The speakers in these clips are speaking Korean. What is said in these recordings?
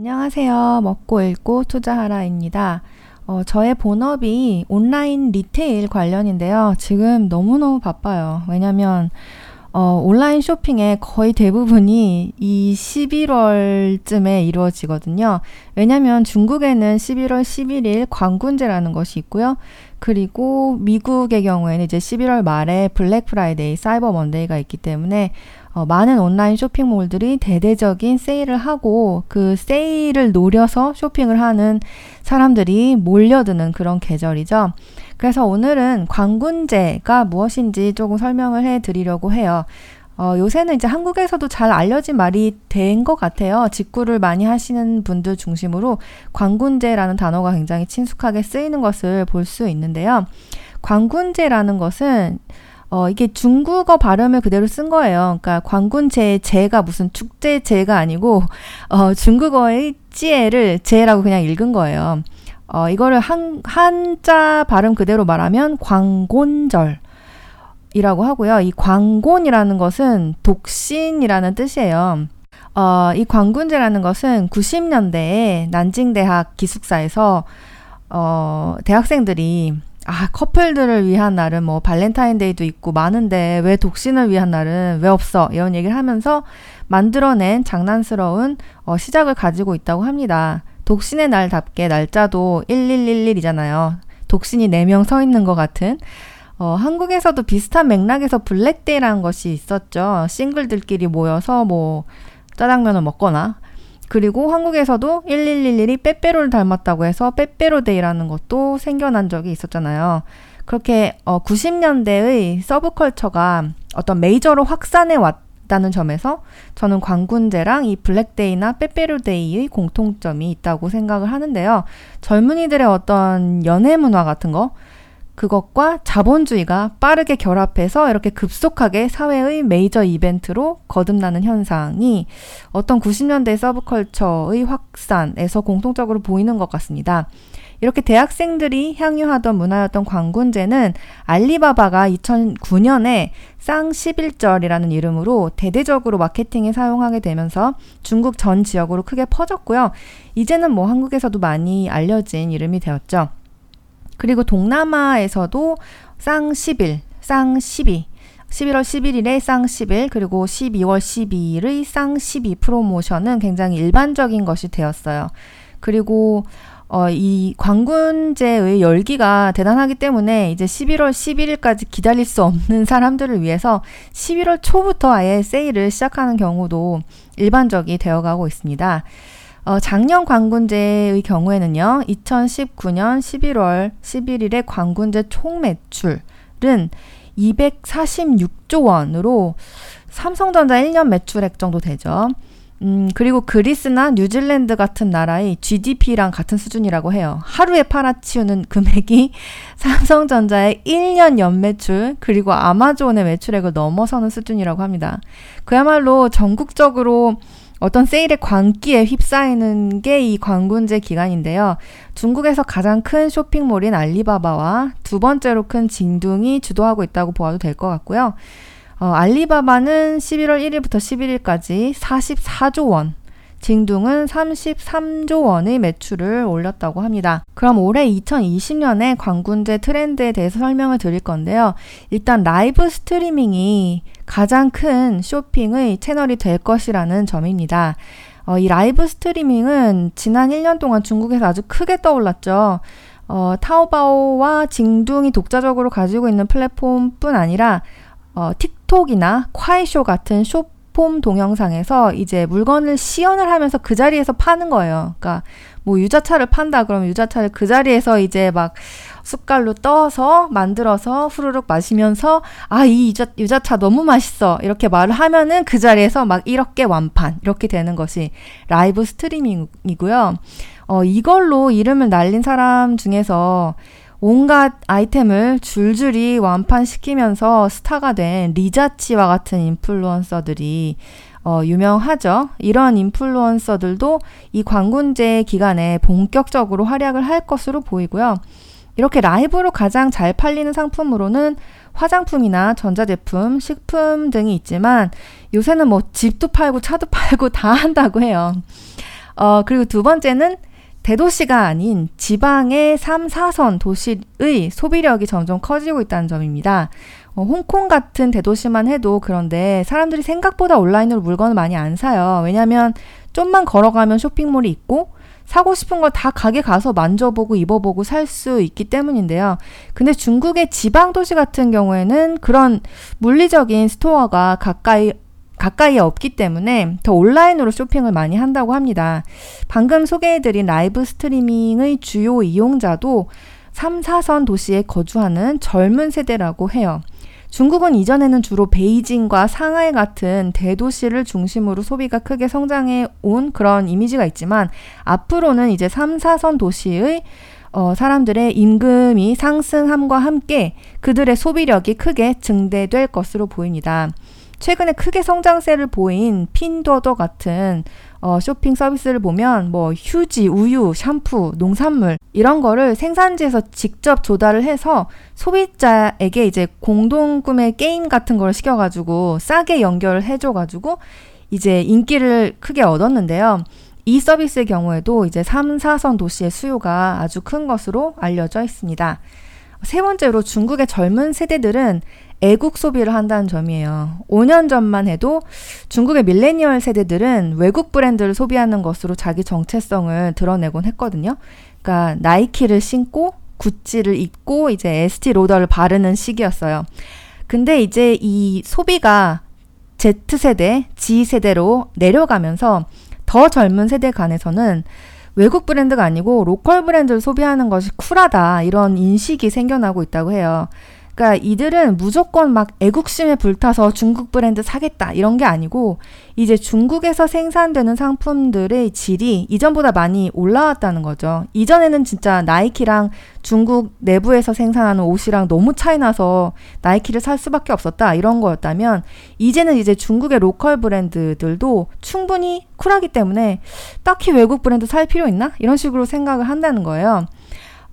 안녕하세요. 먹고 읽고 투자하라입니다. 어, 저의 본업이 온라인 리테일 관련인데요. 지금 너무너무 바빠요. 왜냐면 어, 온라인 쇼핑의 거의 대부분이 이 11월쯤에 이루어지거든요. 왜냐면 중국에는 11월 11일 광군제라는 것이 있고요. 그리고 미국의 경우에는 이제 11월 말에 블랙 프라이데이, 사이버 먼데이가 있기 때문에 어, 많은 온라인 쇼핑몰들이 대대적인 세일을 하고 그 세일을 노려서 쇼핑을 하는 사람들이 몰려드는 그런 계절이죠. 그래서 오늘은 광군제가 무엇인지 조금 설명을 해 드리려고 해요. 어, 요새는 이제 한국에서도 잘 알려진 말이 된 것 같아요. 직구를 많이 하시는 분들 중심으로 광군제라는 단어가 굉장히 친숙하게 쓰이는 것을 볼 수 있는데요. 광군제라는 것은 어, 이게 중국어 발음을 그대로 쓴 거예요. 그러니까 광군제 제가 무슨 축제 제가 아니고 어, 중국어의 찌에를 제라고 그냥 읽은 거예요. 어, 이거를 한, 한자 발음 그대로 말하면 광곤절. 이라고 하고요. 이 광곤이라는 것은 독신이라는 뜻이에요. 어, 이 광군제라는 것은 90년대에 난징대학 기숙사에서 어, 대학생들이 아, 커플들을 위한 날은 뭐 발렌타인데이도 있고 많은데 왜 독신을 위한 날은 왜 없어? 이런 얘기를 하면서 만들어낸 장난스러운 어, 시작을 가지고 있다고 합니다. 독신의 날답게 날짜도 1111이잖아요. 독신이 4명 서 있는 것 같은. 어, 한국에서도 비슷한 맥락에서 블랙데이라는 것이 있었죠. 싱글들끼리 모여서 뭐 짜장면을 먹거나 그리고 한국에서도 1111이 빼빼로를 닮았다고 해서 빼빼로데이라는 것도 생겨난 적이 있었잖아요. 그렇게 어, 90년대의 서브컬처가 어떤 메이저로 확산해 왔다는 점에서 저는 광군제랑 이 블랙데이나 빼빼로데이의 공통점이 있다고 생각을 하는데요. 젊은이들의 어떤 연애 문화 같은 거 그것과 자본주의가 빠르게 결합해서 이렇게 급속하게 사회의 메이저 이벤트로 거듭나는 현상이 어떤 90년대 서브컬처의 확산에서 공통적으로 보이는 것 같습니다. 이렇게 대학생들이 향유하던 문화였던 광군제는 알리바바가 2009년에 쌍 11절이라는 이름으로 대대적으로 마케팅에 사용하게 되면서 중국 전 지역으로 크게 퍼졌고요. 이제는 뭐 한국에서도 많이 알려진 이름이 되었죠. 그리고 동남아에서도 쌍 10일, 쌍 12, 11월 11일에 쌍 10일, 그리고 12월 12일의 쌍 12 프로모션은 굉장히 일반적인 것이 되었어요. 그리고 어, 이 광군제의 열기가 대단하기 때문에 이제 11월 11일까지 기다릴 수 없는 사람들을 위해서 11월 초부터 아예 세일을 시작하는 경우도 일반적이 되어가고 있습니다. 어, 작년 광군제의 경우에는요, 2019년 11월 11일에 광군제 총 매출은 246조 원으로 삼성전자 1년 매출액 정도 되죠. 음, 그리고 그리스나 뉴질랜드 같은 나라의 GDP랑 같은 수준이라고 해요. 하루에 팔아치우는 금액이 삼성전자의 1년 연매출, 그리고 아마존의 매출액을 넘어서는 수준이라고 합니다. 그야말로 전국적으로 어떤 세일의 광기에 휩싸이는 게 이 광군제 기간인데요. 중국에서 가장 큰 쇼핑몰인 알리바바와 두 번째로 큰 징둥이 주도하고 있다고 보아도 될 것 같고요. 어, 알리바바는 11월 1일부터 11일까지 44조 원, 징둥은 33조 원의 매출을 올렸다고 합니다. 그럼 올해 2020년에 광군제 트렌드에 대해서 설명을 드릴 건데요. 일단 라이브 스트리밍이 가장 큰 쇼핑의 채널이 될 것이라는 점입니다. 어, 이 라이브 스트리밍은 지난 1년 동안 중국에서 아주 크게 떠올랐죠. 어, 타오바오와 징둥이 독자적으로 가지고 있는 플랫폼뿐 아니라 어, 틱톡이나 콰이쇼우 같은 숏 플랫폼 동영상에서 이제 물건을 시연을 하면서 그 자리에서 파는 거예요. 그러니까 뭐 유자차를 판다 그러면 유자차를 그 자리에서 이제 막 숟갈로 떠서 만들어서 후루룩 마시면서 아 이 유자, 유자차 너무 맛있어 이렇게 말을 하면은 그 자리에서 막 이렇게 완판 이렇게 되는 것이 라이브 스트리밍이고요. 어 이걸로 이름을 날린 사람 중에서 온갖 아이템을 줄줄이 완판시키면서 스타가 된 리자치와 같은 인플루언서들이 어, 유명하죠. 이런 인플루언서들도 이 광군제 기간에 본격적으로 활약을 할 것으로 보이고요. 이렇게 라이브로 가장 잘 팔리는 상품으로는 화장품이나 전자제품, 식품 등이 있지만 요새는 뭐 집도 팔고 차도 팔고 다 한다고 해요. 어, 그리고 두 번째는 대도시가 아닌 지방의 3, 4선 도시의 소비력이 점점 커지고 있다는 점입니다. 어, 홍콩 같은 대도시만 해도 그런데 사람들이 생각보다 온라인으로 물건을 많이 안 사요. 왜냐하면 좀만 걸어가면 쇼핑몰이 있고 사고 싶은 걸 다 가게 가서 만져보고 입어보고 살 수 있기 때문인데요. 근데 중국의 지방 도시 같은 경우에는 그런 물리적인 스토어가 가까이 가까이에 없기 때문에 더 온라인으로 쇼핑을 많이 한다고 합니다. 방금 소개해드린 라이브 스트리밍의 주요 이용자도 3, 4선 도시에 거주하는 젊은 세대라고 해요. 중국은 이전에는 주로 베이징과 상하이 같은 대도시를 중심으로 소비가 크게 성장해 온 그런 이미지가 있지만 앞으로는 이제 3, 4선 도시의 어, 사람들의 임금이 상승함과 함께 그들의 소비력이 크게 증대될 것으로 보입니다. 최근에 크게 성장세를 보인 핀도더 같은 어, 쇼핑 서비스를 보면 뭐 휴지, 우유, 샴푸, 농산물 이런 거를 생산지에서 직접 조달을 해서 소비자에게 이제 공동 구매 게임 같은 걸 시켜가지고 싸게 연결을 해줘가지고 이제 인기를 크게 얻었는데요. 이 서비스의 경우에도 이제 3, 4선 도시의 수요가 아주 큰 것으로 알려져 있습니다. 세 번째로 중국의 젊은 세대들은 애국 소비를 한다는 점이에요. 5년 전만 해도 중국의 밀레니얼 세대들은 외국 브랜드를 소비하는 것으로 자기 정체성을 드러내곤 했거든요. 그러니까 나이키를 신고 구찌를 입고 이제 에스티 로더를 바르는 시기였어요. 근데 이제 이 소비가 Z세대, G세대로 내려가면서 더 젊은 세대 간에서는 외국 브랜드가 아니고 로컬 브랜드를 소비하는 것이 쿨하다 이런 인식이 생겨나고 있다고 해요. 그러니까 이들은 무조건 막 애국심에 불타서 중국 브랜드 사겠다 이런 게 아니고 이제 중국에서 생산되는 상품들의 질이 이전보다 많이 올라왔다는 거죠. 이전에는 진짜 나이키랑 중국 내부에서 생산하는 옷이랑 너무 차이 나서 나이키를 살 수밖에 없었다 이런 거였다면 이제는 이제 중국의 로컬 브랜드들도 충분히 쿨하기 때문에 딱히 외국 브랜드 살 필요 있나? 이런 식으로 생각을 한다는 거예요.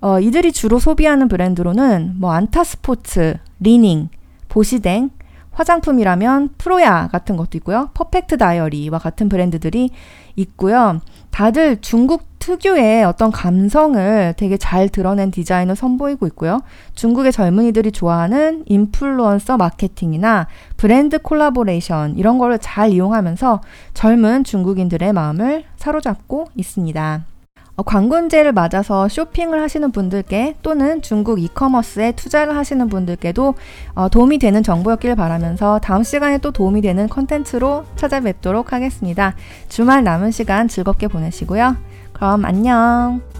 어, 이들이 주로 소비하는 브랜드로는 뭐 안타스포츠, 리닝, 보시댕, 화장품이라면 프로야 같은 것도 있고요. 퍼펙트 다이어리와 같은 브랜드들이 있고요. 다들 중국 특유의 어떤 감성을 되게 잘 드러낸 디자인을 선보이고 있고요. 중국의 젊은이들이 좋아하는 인플루언서 마케팅이나 브랜드 콜라보레이션 이런 거를 잘 이용하면서 젊은 중국인들의 마음을 사로잡고 있습니다. 어, 광군제를 맞아서 쇼핑을 하시는 분들께 또는 중국 이커머스에 투자를 하시는 분들께도 어, 도움이 되는 정보였길 바라면서 다음 시간에 또 도움이 되는 컨텐츠로 찾아뵙도록 하겠습니다. 주말 남은 시간 즐겁게 보내시고요. 그럼 안녕.